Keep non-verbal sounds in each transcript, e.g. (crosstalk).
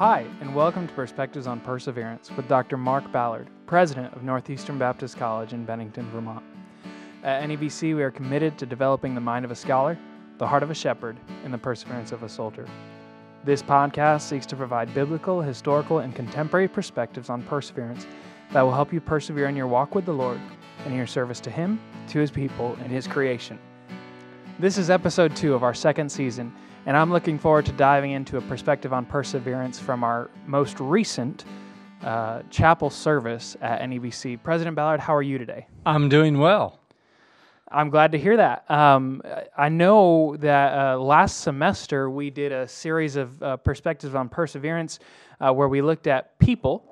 Hi, and welcome to Perspectives on Perseverance with Dr. Mark Ballard, President of Northeastern Baptist College in Bennington, Vermont. At NEBC, we are committed to developing the mind of a scholar, the heart of a shepherd, and the perseverance of a soldier. This podcast seeks to provide biblical, historical, and contemporary perspectives on perseverance that will help you persevere in your walk with the Lord and in your service to Him, to His people, and His creation. This is episode two of our second season, and I'm looking forward to diving into a perspective on perseverance from our most recent uh, chapel service at NEBC. President Ballard, how are you today? I'm doing well. I'm glad to hear that. Um, I know that uh, last semester we did a series of uh, perspectives on perseverance uh, where we looked at people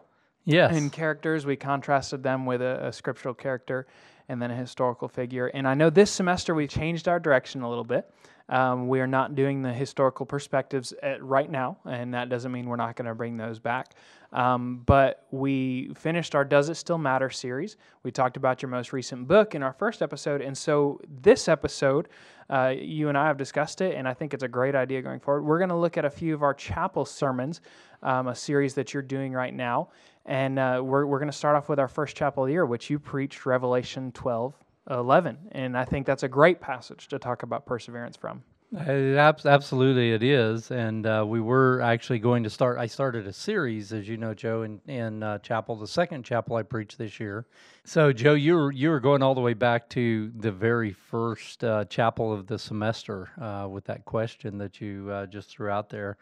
Yes. and characters. We contrasted them with a, a scriptural character and then a historical figure. And I know this semester we changed our direction a little bit. Um, we are not doing the historical perspectives right now, and that doesn't mean we're not going to bring those back. Um, but we finished our Does It Still Matter series. We talked about your most recent book in our first episode. And so this episode, uh, you and I have discussed it, and I think it's a great idea going forward. We're going to look at a few of our chapel sermons, um, a series that you're doing right now. And uh, we're, we're going to start off with our first chapel of the year, which you preached Revelation 12, 11. And I think that's a great passage to talk about perseverance from. It abs- absolutely, it is. And uh, we were actually going to start. I started a series, as you know, Joe, in, in uh, chapel, the second chapel I preached this year. So, Joe, you were you were going all the way back to the very first uh, chapel of the semester uh, with that question that you uh, just threw out there.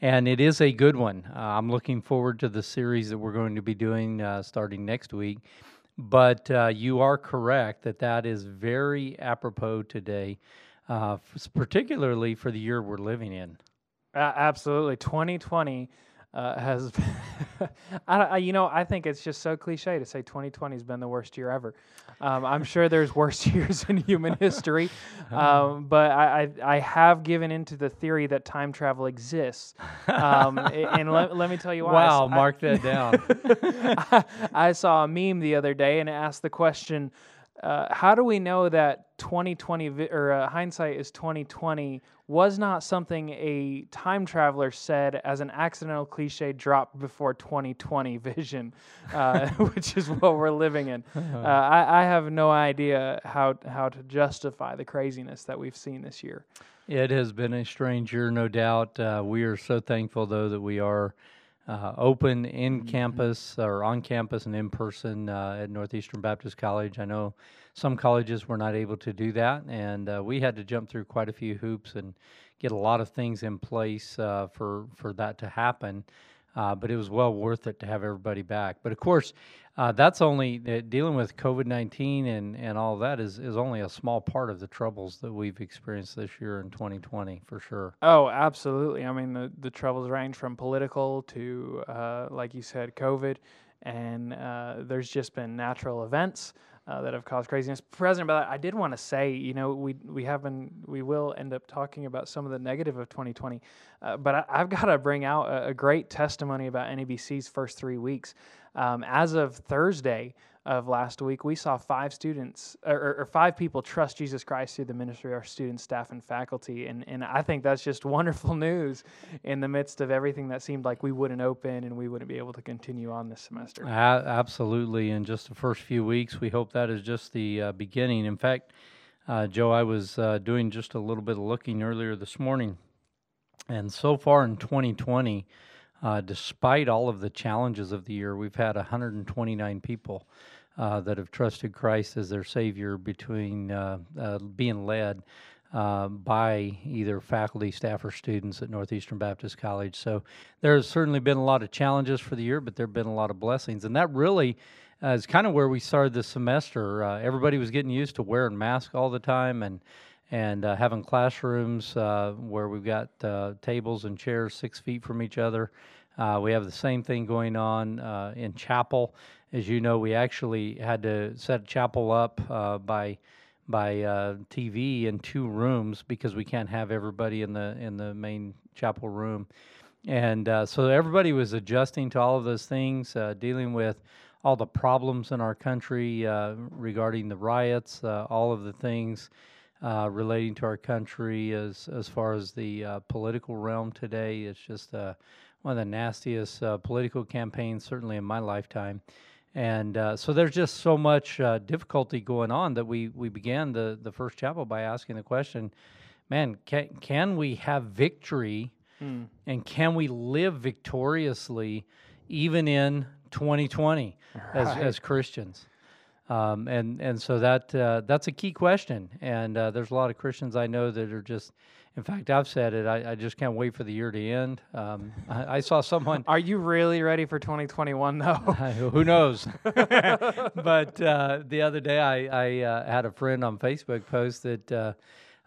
And it is a good one. Uh, I'm looking forward to the series that we're going to be doing starting next week. But uh, you are correct that that is very apropos today, uh, particularly for the year we're living in. A- absolutely. 2020 uh, has, (laughs) I, I, you know, I think it's just so cliche to say 2020 has been the worst year ever. Um, I'm sure there's worse (laughs) years in human history, (laughs) um, but I, I, I have given into the theory that time travel exists. Um, and let, let me tell you why. Wow, I- mark that down. I, I saw a meme the other day and it asked the question, uh, "How do we know that 2020 vi- or uh, hindsight is 2020 was not something a time traveler said as an accidental cliche dropped before 2020 (laughs) vision, uh, (laughs) which is what we're living in. (laughs) Uh, I, I have no idea how how to justify the craziness that we've seen this year. It has been a strange year, no doubt. Uh, we are so thankful, though, that we are uh, open in campus or on campus and in person uh, at Northeastern Baptist College. I know some colleges were not able to do that, and uh, we had to jump through quite a few hoops and get a lot of things in place uh, for for that to happen. Uh, but it was well worth it to have everybody back. But of course, uh, that's only uh, dealing with COVID nineteen and and all that is is only a small part of the troubles that we've experienced this year in 2020 for sure. Oh, absolutely. I mean, the, the troubles range from political to, uh, like you said, COVID, and uh, there's just been natural events uh, that have caused craziness. President Ballard, I did want to say, you know, we we have been, we will end up talking about some of the negative of 2020, uh, but I, I've got to bring out a, a great testimony about NEBC's first three weeks. Um, as of Thursday of last week, we saw five students or, or- five people trust Jesus Christ through the ministry of our students, staff, and faculty. And, and I think that's just (laughs) wonderful news in the midst of everything that seemed like we wouldn't open and we wouldn't be able to continue on this semester. Absolutely. In just the first few weeks, we hope that is just the uh, beginning. In fact, uh, Joe, I was uh, doing just a little bit of looking earlier this morning, and so far in 2020, uh, despite all of the challenges of the year, we've had 129 people uh, that have trusted Christ as their Savior between uh, uh, being led uh, by either faculty, staff, or students at Northeastern Baptist College. So there's certainly been a lot of challenges for the year, but there have been a lot of blessings. And that really uh, is kind of where we started the semester. Everybody was getting used to wearing masks all the time and and uh, having classrooms uh, where we've got uh, tables and chairs six feet from each other. Uh, we have the same thing going on uh, in chapel. As you know, we actually had to set chapel up uh, by by TV in two rooms because we can't have everybody in the in the main chapel room, and so everybody was adjusting to all of those things, dealing with all the problems in our country regarding the riots, all of the things uh, relating to our country as as far as the uh, political realm today. It's just uh, one of the nastiest uh, political campaigns, certainly in my lifetime. And uh, so there's just so much uh, difficulty going on that we we began the the first chapel by asking the question, man, can can we have victory, Mm. and can we live victoriously, even in 2020 as as Christians? Um, and and so that uh, that's a key question. And uh, there's a lot of Christians I know that are just, in fact, I've said it. I, I just can't wait for the year to end. Um, I, I saw someone. (laughs) Are you really ready for 2021 though? (laughs) Who knows? (laughs) but uh, the other day, I, I uh, had a friend on Facebook post that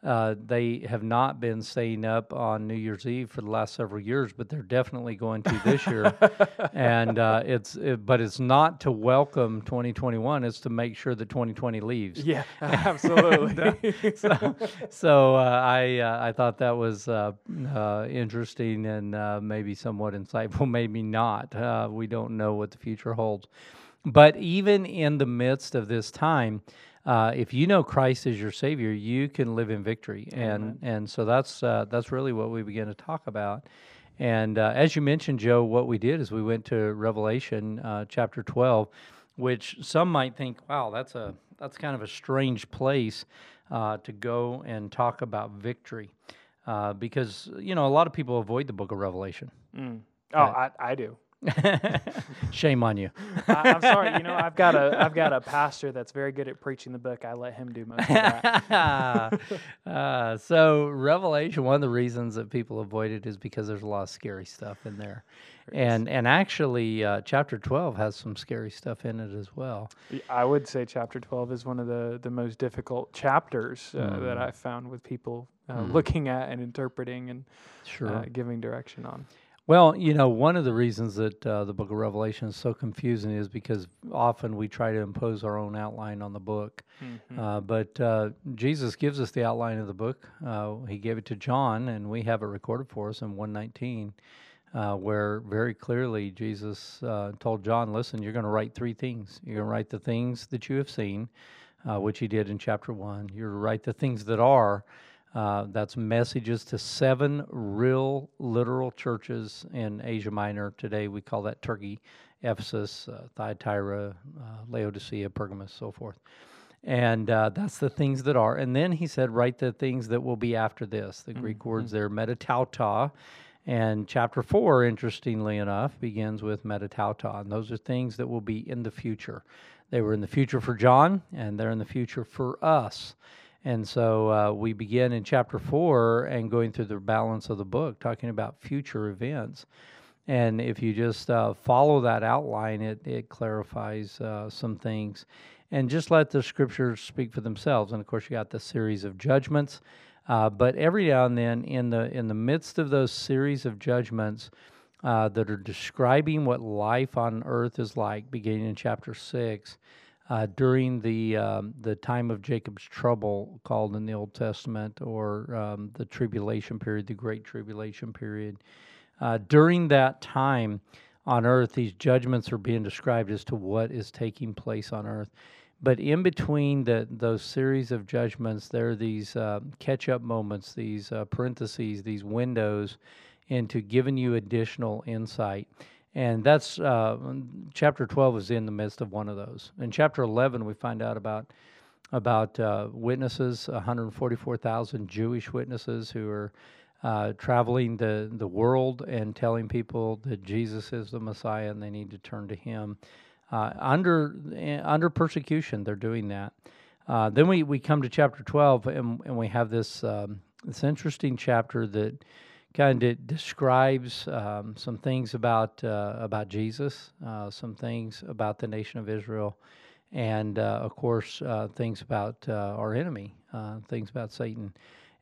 uh, they have not been staying up on New Year's Eve for the last several years, but they're definitely going to this year. (laughs) and uh, it's it, but it's not to welcome 2021; it's to make sure that 2020 leaves. yeah, (laughs) absolutely. (laughs) so, so uh, I uh, I thought that was uh, uh, interesting and uh, maybe somewhat insightful. Maybe not. Uh, we don't know what the future holds. But even in the midst of this time, uh, if you know Christ as your Savior, you can live in victory, and and so that's uh, that's really what we begin to talk about. And uh, as you mentioned, Joe, what we did is we went to Revelation uh, chapter 12, which some might think, wow, that's a that's kind of a strange place uh, to go and talk about victory, uh, because you know a lot of people avoid the Book of Revelation. Mm. Oh, I, I do. (laughs) Shame on you. I, I'm sorry. You know, I've got a I've got a pastor that's very good at preaching the book. I let him do most of that. (laughs) uh, so Revelation, one of the reasons that people avoid it is because there's a lot of scary stuff in there, and and actually, uh, chapter twelve has some scary stuff in it as well. I would say chapter 12 is one of the, the most difficult chapters uh, that Mm. I've found with people uh, Mm. looking at and interpreting and Sure. uh, giving direction on. Well, you know, one of the reasons that uh, the book of Revelation is so confusing is because often we try to impose our own outline on the book. Mhm. Uh, but uh, Jesus gives us the outline of the book. Uh, he gave it to John, and we have it recorded for us in 119, uh, where very clearly Jesus uh, told John, Listen, you're going to write three things. You're going to write the things that you have seen, uh, which he did in chapter one. You're to write the things that are. Uh, that's messages to seven real, literal churches in Asia Minor. Today we call that Turkey, Ephesus, uh, Thyatira, uh, Laodicea, Pergamos, so forth. And uh, that's the things that are. And then he said, write the things that will be after this. The Greek words there, metatauta. And chapter four, interestingly enough, begins with metatauta. And those are things that will be in the future. They were in the future for John, and they're in the future for us. And so uh, we begin in chapter four and going through the balance of the book, talking about future events. And if you just uh, follow that outline, it, it clarifies uh, some things. And just let the scriptures speak for themselves. And of course, you got the series of judgments. Uh, but every now and then, in the in the midst of those series of judgments uh, that are describing what life on earth is like, beginning in chapter six, uh, during the um, the time of Jacob's trouble, called in the Old Testament, or um, the tribulation period, the Great Tribulation period. Uh, during that time on earth, these judgments are being described as to what is taking place on earth. But in between the, those series of judgments, there are these uh, catch up moments, these uh, parentheses, these windows into giving you additional insight. And that's uh, chapter 12 is in the midst of one of those. In chapter 11, we find out about about uh, witnesses, 144,000 Jewish witnesses who are uh, traveling the, the world and telling people that Jesus is the Messiah and they need to turn to Him. Uh, under eh, under persecution, they're doing that. Uh, then we, we come to chapter 12 and, and we have this um, this interesting chapter that kind of describes um, some things about uh, about Jesus, uh, some things about the nation of Israel, and uh, of course uh, things about uh, our enemy, uh, things about Satan,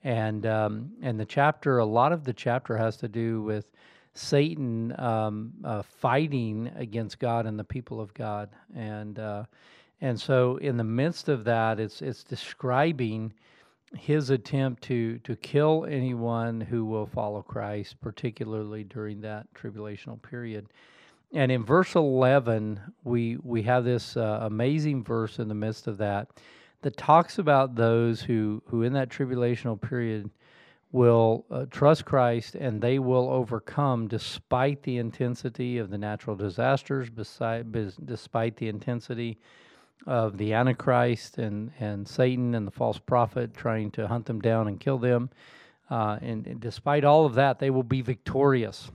and um, and the chapter. A lot of the chapter has to do with Satan um, fighting against God and the people of God, and and so in the midst of that, it's it's describing his attempt to to kill anyone who will follow Christ, particularly during that tribulational period. And in verse 11, we we have this uh, amazing verse in the midst of that that talks about those who, who in that tribulational period will uh, trust Christ and they will overcome despite the intensity of the natural disasters, beside, bes- despite the intensity of the Antichrist and, and Satan and the false prophet trying to hunt them down and kill them. Uh, and, and despite all of that, they will be victorious.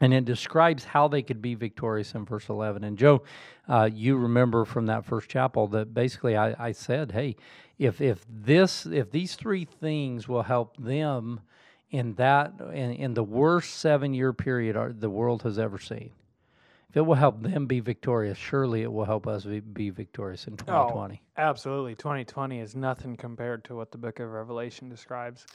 And it describes how they could be victorious in verse 11. And Joe, uh, you remember from that first chapel that basically I, I said, hey, if if this if these three things will help them in that in, in the worst seven year period our, the world has ever seen, if it will help them be victorious, surely it will help us be, be victorious in 2020. Oh, absolutely. 2020 is nothing compared to what the book of Revelation describes.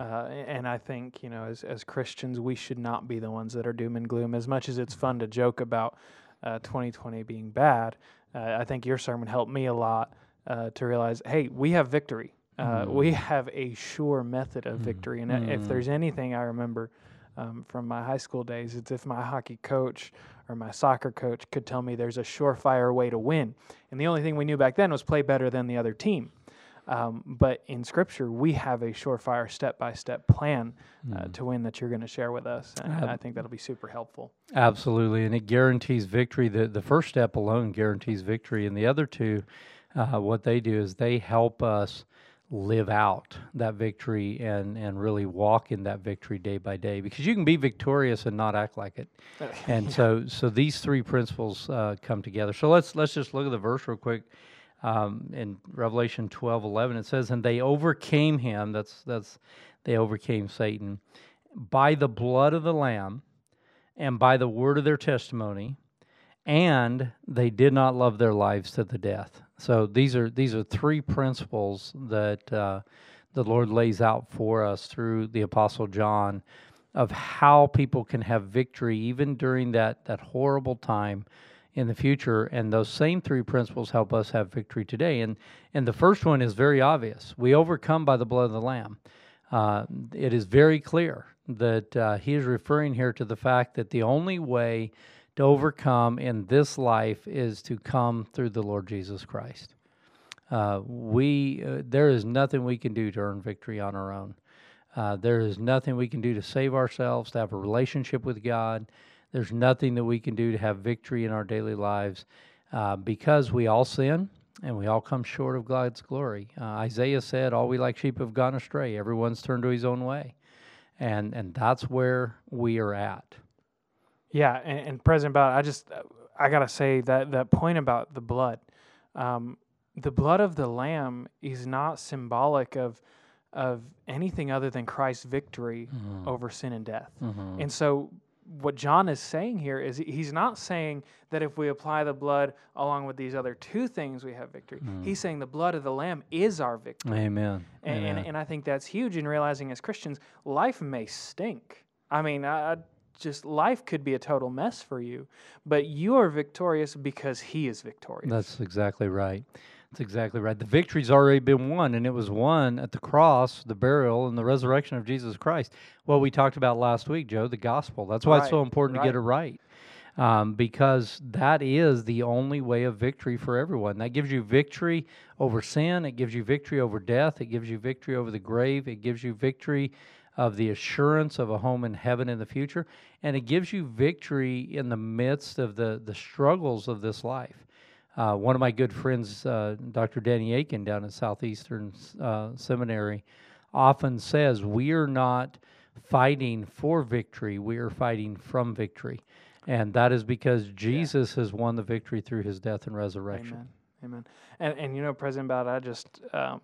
Yeah. Uh, and I think, you know, as, as Christians, we should not be the ones that are doom and gloom. As much as it's fun to joke about uh, 2020 being bad, uh, I think your sermon helped me a lot uh, to realize, hey, we have victory. Uh, mm. We have a sure method of mm. victory. And mm. if there's anything I remember um, from my high school days, it's if my hockey coach or my soccer coach could tell me there's a surefire way to win. And the only thing we knew back then was play better than the other team. Um, but in Scripture, we have a surefire step by step plan uh, mm. to win that you're going to share with us. And I think that'll be super helpful. Absolutely. And it guarantees victory. The, the first step alone guarantees victory. And the other two, uh, what they do is they help us live out that victory and and really walk in that victory day by day because you can be victorious and not act like it. (laughs) And so so these three principles uh, come together. So let's let's just look at the verse real quick. Um, in revelation 12 11 it says and they overcame him that's that's they overcame satan by the blood of the lamb and by the word of their testimony and they did not love their lives to the death so these are these are three principles that uh, the Lord lays out for us through the Apostle John of how people can have victory even during that that horrible time in the future. And those same three principles help us have victory today. And and the first one is very obvious: we overcome by the blood of the Lamb. Uh, it is very clear that uh, he is referring here to the fact that the only way to overcome in this life is to come through the Lord Jesus Christ. Uh, we uh, there is nothing we can do to earn victory on our own. Uh, there is nothing we can do to save ourselves, to have a relationship with God. There's nothing that we can do to have victory in our daily lives uh, because we all sin and we all come short of God's glory. Uh, Isaiah said, All we like sheep have gone astray. Everyone's turned to his own way. And, and that's where we are at. Yeah, and, and President Ballard, I just I gotta say that that point about the blood, um, the blood of the lamb is not symbolic of of anything other than Christ's victory mm-hmm. over sin and death. Mm-hmm. And so what John is saying here is he's not saying that if we apply the blood along with these other two things, we have victory. Mm. He's saying the blood of the Lamb is our victory. Amen. And, Amen. And, and, I think that's huge in realizing as Christians, life may stink. I mean, I, just life could be a total mess for you, but you are victorious because He is victorious. That's exactly right. That's exactly right. The victory's already been won, and it was won at the cross, the burial, and the resurrection of Jesus Christ. Well, we talked about last week, Joe, the gospel. That's why right. it's so important right. to get it right. Um, because that is the only way of victory for everyone. That gives you victory over sin. It gives you victory over death. It gives you victory over the grave. It gives you victory of the assurance of a home in heaven in the future, and it gives you victory in the midst of the, the struggles of this life. Uh, one of my good friends, uh, Dr. Danny Akin down at Southeastern uh, Seminary, often says, We are not fighting for victory, we are fighting from victory. And that is because Jesus yeah. has won the victory through his death and resurrection. Amen. Amen. And, and you know, President Ballard, I just. Um,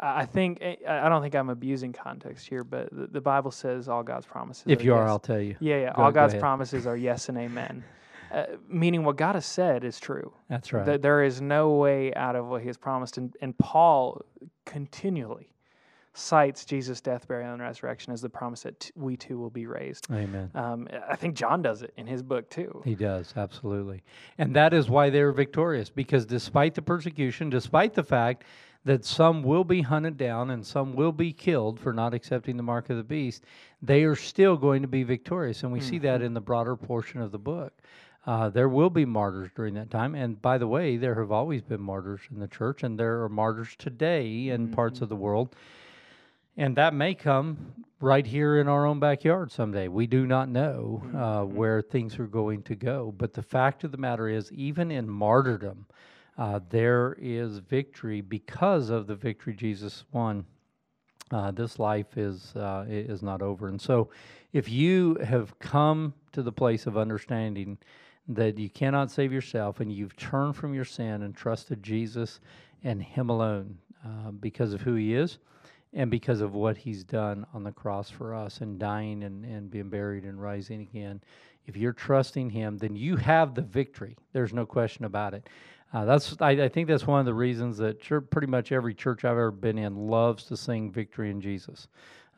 I think eh, I don't think I'm abusing context here, but the, the Bible says all God's promises. If you yes. are, I'll tell you. Yeah, yeah. Go, all God's promises are yes and amen. (laughs) Uh, meaning what God has said is true. That's right. That there is no way out of what He has promised, and, and Paul continually cites Jesus' death, burial, and resurrection as the promise that t- we too will be raised. Amen. Um, I think John does it in his book too. He does, absolutely. And that is why they were victorious, because despite the persecution, despite the fact that some will be hunted down and some will be killed for not accepting the mark of the beast, they are still going to be victorious. And we mm-hmm. see that mm-hmm. in the broader portion of the book. Uh, there will be martyrs during that time. And by the way, there have always been martyrs in the church, and there are martyrs today in parts of the world. And that may come right here in our own backyard someday. We do not know uh, where things are going to go. But the fact of the matter is, even in martyrdom, uh, there is victory because of the victory Jesus won. Uh, this life is uh, is not over, and so if you have come to the place of understanding that you cannot save yourself, and you've turned from your sin and trusted Jesus and Him alone uh, because of who He is, and because of what He's done on the cross for us, and dying and, and being buried and rising again, if you're trusting Him, then you have the victory. There's no question about it. Uh, that's I, I think that's one of the reasons that chur pretty much every church I've ever been in loves to sing "Victory in Jesus."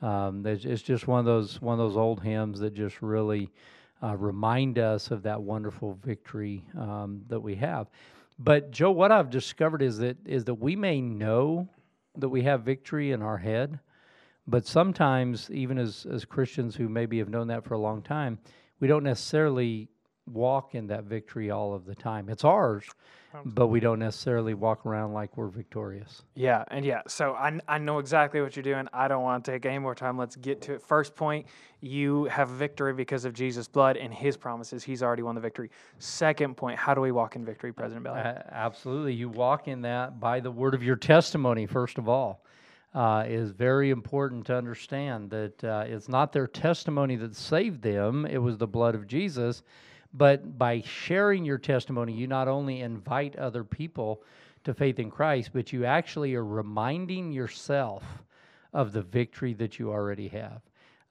Um, there's, it's just one of those one of those old hymns that just really uh, remind us of that wonderful victory um, that we have. But Joe, what I've discovered is that is that we may know that we have victory in our head, but sometimes even as as Christians who maybe have known that for a long time, we don't necessarily walk in that victory all of the time. It's ours, but we don't necessarily walk around like we're victorious. Yeah, and yeah, so I, I know exactly what you're doing. I don't want to take any more time. Let's get to it. First point, you have victory because of Jesus' blood and his promises. He's already won the victory. Second point, how do we walk in victory, President Ballard? A- absolutely, you walk in that by the word of your testimony. First of all, uh, is very important to understand that uh, it's not their testimony that saved them; it was the blood of Jesus. But by sharing your testimony, you not only invite other people to faith in Christ, but you actually are reminding yourself of the victory that you already have.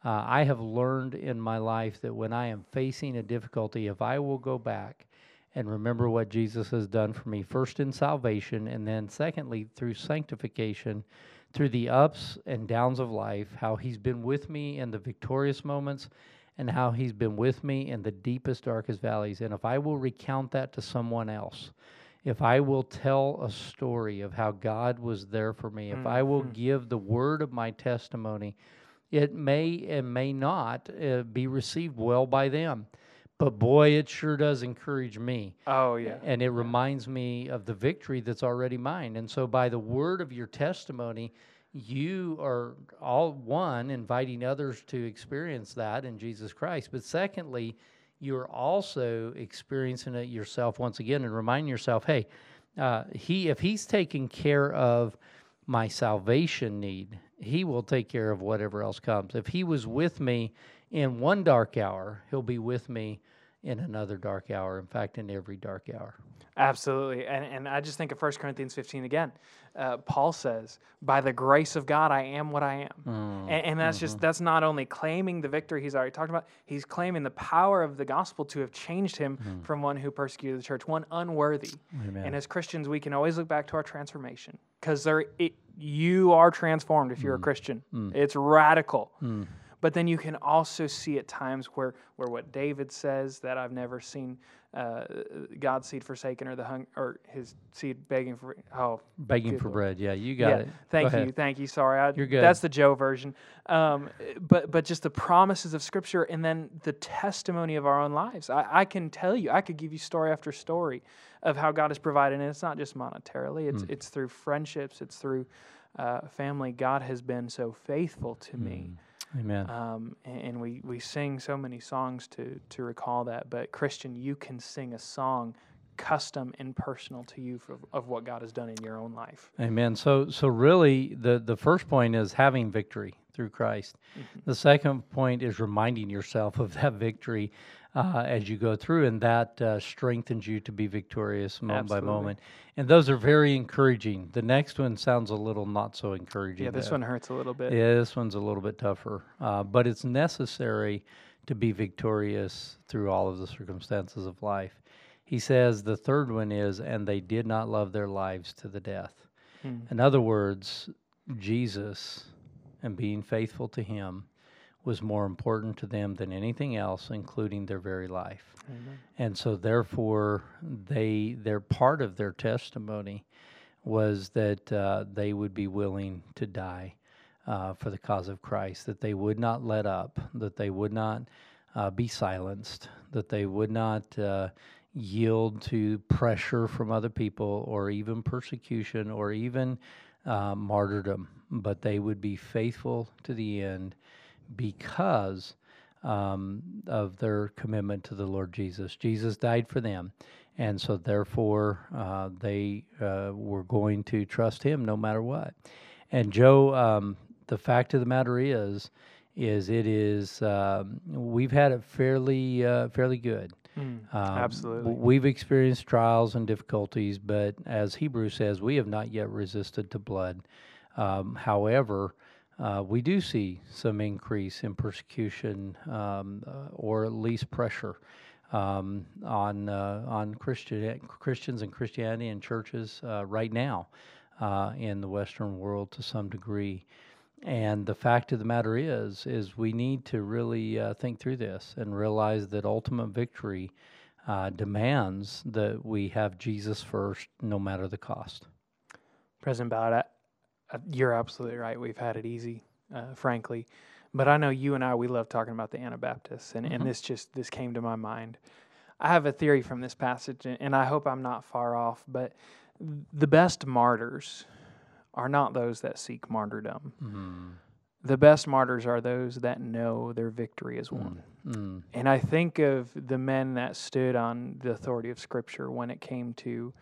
Uh, I have learned in my life that when I am facing a difficulty, if I will go back and remember what Jesus has done for me, first in salvation, and then secondly through sanctification, through the ups and downs of life, how He's been with me in the victorious moments and how He's been with me in the deepest, darkest valleys. And if I will recount that to someone else, if I will tell a story of how God was there for me, if I will give the word of my testimony, it may and may not uh, be received well by them. But boy, it sure does encourage me. Oh, yeah. And it reminds me of the victory that's already mine. And so, by the word of your testimony, you are all one inviting others to experience that in Jesus Christ. But secondly, you're also experiencing it yourself once again and reminding yourself, hey, uh, he if he's taking care of my salvation need, he will take care of whatever else comes. If he was with me in one dark hour, he'll be with me in another dark hour. In fact, in every dark hour. Absolutely. And, and I just think of 1 Corinthians 15 again. Uh, Paul says, By the grace of God, I am what I am. Mm, and, and that's just, mm-hmm. that's not only claiming the victory he's already talked about, he's claiming the power of the gospel to have changed him hmm. from one who persecuted the church, one unworthy. Amen. And as Christians, we can always look back to our transformation because there, you are transformed if you're a hmm. Christian. Hmm. It's radical. But then you can also see at times where, where what David says that I've never seen uh, God's seed forsaken or the hung or his seed begging for oh Begging for Lord. bread. Yeah, you got yeah it. Go thank ahead. you thank you sorry I, You're good. that's the Joe version um, but but just the promises of Scripture and then the testimony of our own lives I, I can tell you I could give you story after story of how God has provided and it's not just monetarily it's Hmm. it's through friendships it's through uh, family God has been so faithful to me Amen. um, and, and we, we sing so many songs to, to recall that. But Christian, you can sing a song custom and personal to you for, of what God has done in your own life. Amen. So so really the the first point is having victory through Christ. The second point is reminding yourself of that victory uh, as you go through, and that uh, strengthens you to be victorious moment by moment. And those are very encouraging. The next one sounds a little not so encouraging. Yeah, this though. one hurts a little bit. Yeah, this one's a little bit tougher, uh, but it's necessary to be victorious through all of the circumstances of life. He says the third one is, and they did not love their lives to the death. Hmm. In other words, Jesus and being faithful to Him was more important to them than anything else, including their very life. Amen. And so therefore they their part of their testimony was that uh, they would be willing to die uh, for the cause of Christ, that they would not let up, that they would not uh, be silenced, that they would not uh, yield to pressure from other people or even persecution or even uh, martyrdom, but they would be faithful to the end because um, of their commitment to the Lord Jesus. Jesus died for them, and so therefore uh, they uh, were going to trust Him no matter what. And Joe, um, the fact of the matter is, is it is um, we've had it fairly uh, fairly good. Mm, absolutely. We've experienced trials and difficulties, but as Hebrews says, we have not yet resisted to blood. Um, however, uh, we do see some increase in persecution um, uh, or at least pressure um, on uh, on Christian Christians and Christianity and churches uh, right now uh, in the Western world to some degree. And the fact of the matter is, is we need to really uh, think through this and realize that ultimate victory demands that we have Jesus first, no matter the cost. President Ballard, uh, you're absolutely right. We've had it easy, uh, frankly. But I know you and I, we love talking about the Anabaptists, and, mm-hmm. and this just this came to my mind. I have a theory from this passage, and I hope I'm not far off. But the best martyrs are not those that seek martyrdom. Mm-hmm. The best martyrs are those that know their victory is won. Mm-hmm. And I think of the men that stood on the authority of Scripture when it came to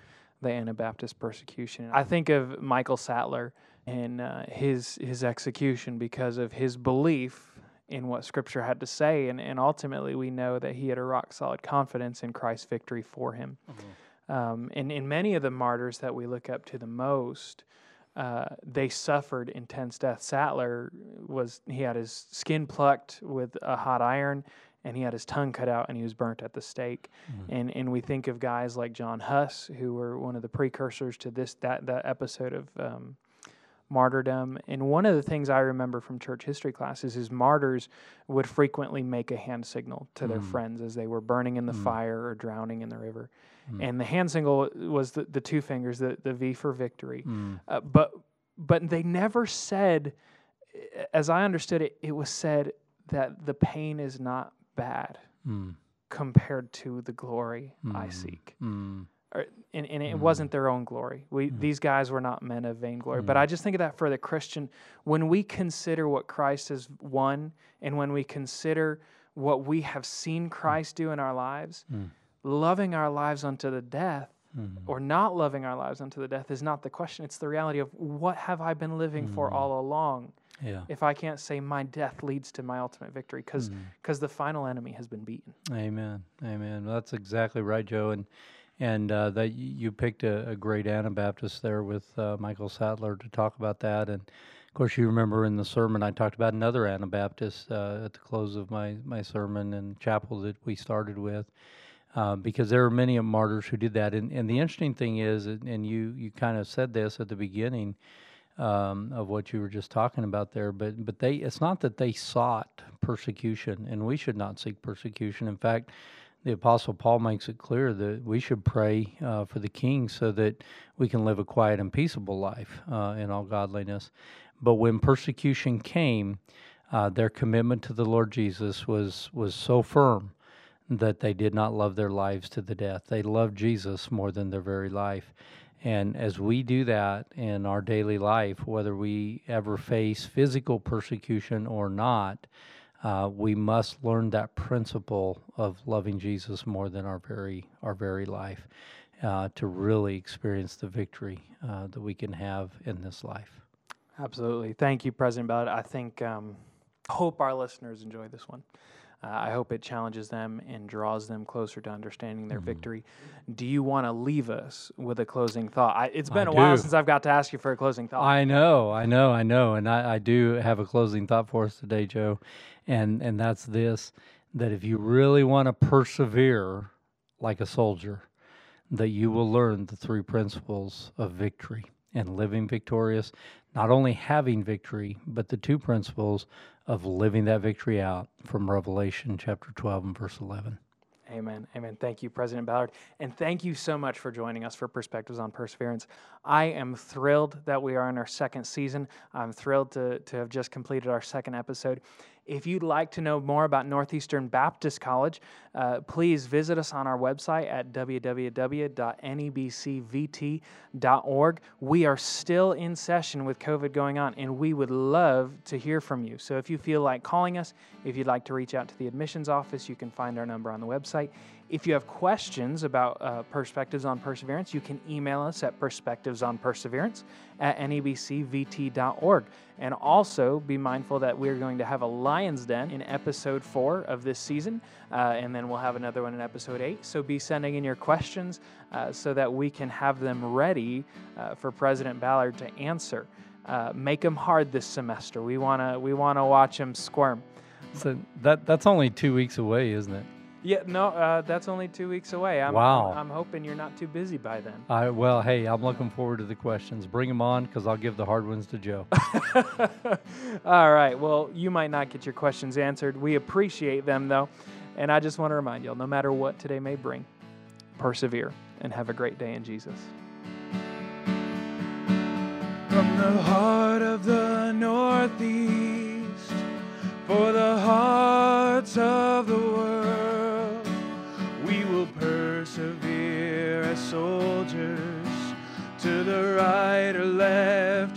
the Anabaptist persecution. I think of Michael Sattler and uh, his his execution because of his belief in what Scripture had to say, and, and ultimately we know that he had a rock solid confidence in Christ's victory for him. Mm-hmm. Um, and in many of the martyrs that we look up to the most, uh, they suffered intense death. Sattler was he had his skin plucked with a hot iron, and he had his tongue cut out, and he was burnt at the stake. Mm-hmm. And and we think of guys like John Huss, who were one of the precursors to this that that episode of um, martyrdom. And one of the things I remember from church history classes is martyrs would frequently make a hand signal to mm. their friends as they were burning in the mm. fire or drowning in the river. Mm. And the hand signal was the, the two fingers, the, the V for victory. Mm. Uh, but but they never said, as I understood it, it was said that the pain is not bad mm. compared to the glory I mm. seek or, and, and it mm. wasn't their own glory. We mm. these guys were not men of vainglory. Mm. But I just think of that for the Christian when we consider what Christ has won, and when we consider what we have seen Christ do in our lives, mm. loving our lives unto the death. Mm-hmm. Or not loving our lives unto the death is not the question. It's the reality of what have I been living for mm. all along? Yeah. If I can't say my death leads to my ultimate victory, because because the final enemy has been beaten. Amen. Amen. Well, that's exactly right, Joe. And and uh, that you picked a, a, great Anabaptist there with uh, Michael Sattler to talk about that. And of course, you remember in the sermon I talked about another Anabaptist uh, at the close of my my sermon and chapel that we started with. Uh, because there are many martyrs who did that, and, and the interesting thing is, and you you kind of said this at the beginning um, of what you were just talking about there, but but they it's not that they sought persecution, and we should not seek persecution. In fact, the Apostle Paul makes it clear that we should pray uh, for the king so that we can live a quiet and peaceable life uh, in all godliness. But when persecution came, uh, their commitment to the Lord Jesus was was so firm that they did not love their lives to the death. They loved Jesus more than their very life. And as we do that in our daily life, whether we ever face physical persecution or not, uh, we must learn that principle of loving Jesus more than our very our very life uh, to really experience the victory uh, that we can have in this life. Absolutely, thank you, President Ballard. I think um, hope our listeners enjoy this one. Uh, I hope it challenges them and draws them closer to understanding their mm-hmm. victory. Do you want to leave us with a closing thought? I, it's been I a do. while since I've got to ask you for a closing thought. I know, I know, I know, and I, I do have a closing thought for us today, Joe, and and that's this: that if you really want to persevere like a soldier, that you will learn the three principles of victory and living victorious, not only having victory, but the two principles of living that victory out from Revelation chapter 12 and verse 11. Amen. Amen. Thank you, President Ballard. And thank you so much for joining us for Perspectives on Perseverance. I am thrilled that we are in our second season. I'm thrilled to, to have just completed our second episode. If you'd like to know more about Northeastern Baptist College, uh, please visit us on our website at www.nebcvt.org. We are still in session with COVID going on, and we would love to hear from you. So if you feel like calling us, if you'd like to reach out to the admissions office, you can find our number on the website. If you have questions about uh, Perspectives on Perseverance, you can email us at perspectivesonperseverance at nebcvt.org. And also be mindful that we're going to have a Lion's Den in episode four of this season, uh, and then we'll have another one in episode eight. So be sending in your questions uh, so that we can have them ready uh, for President Ballard to answer. Uh, make them hard this semester. We wanna we wanna watch them squirm. So that that's only two weeks away, isn't it? Yeah, no, uh, that's only two weeks away. I'm, Wow. I'm, I'm hoping you're not too busy by then. I well, hey, I'm looking forward to the questions. Bring them on because I'll give the hard ones to Joe. (laughs) All right. Well, you might not get your questions answered. We appreciate them, though. And I just want to remind y'all no matter what today may bring, persevere and have a great day in Jesus. From the heart of the Northeast, for the hearts of the world, soldiers. To the right or left,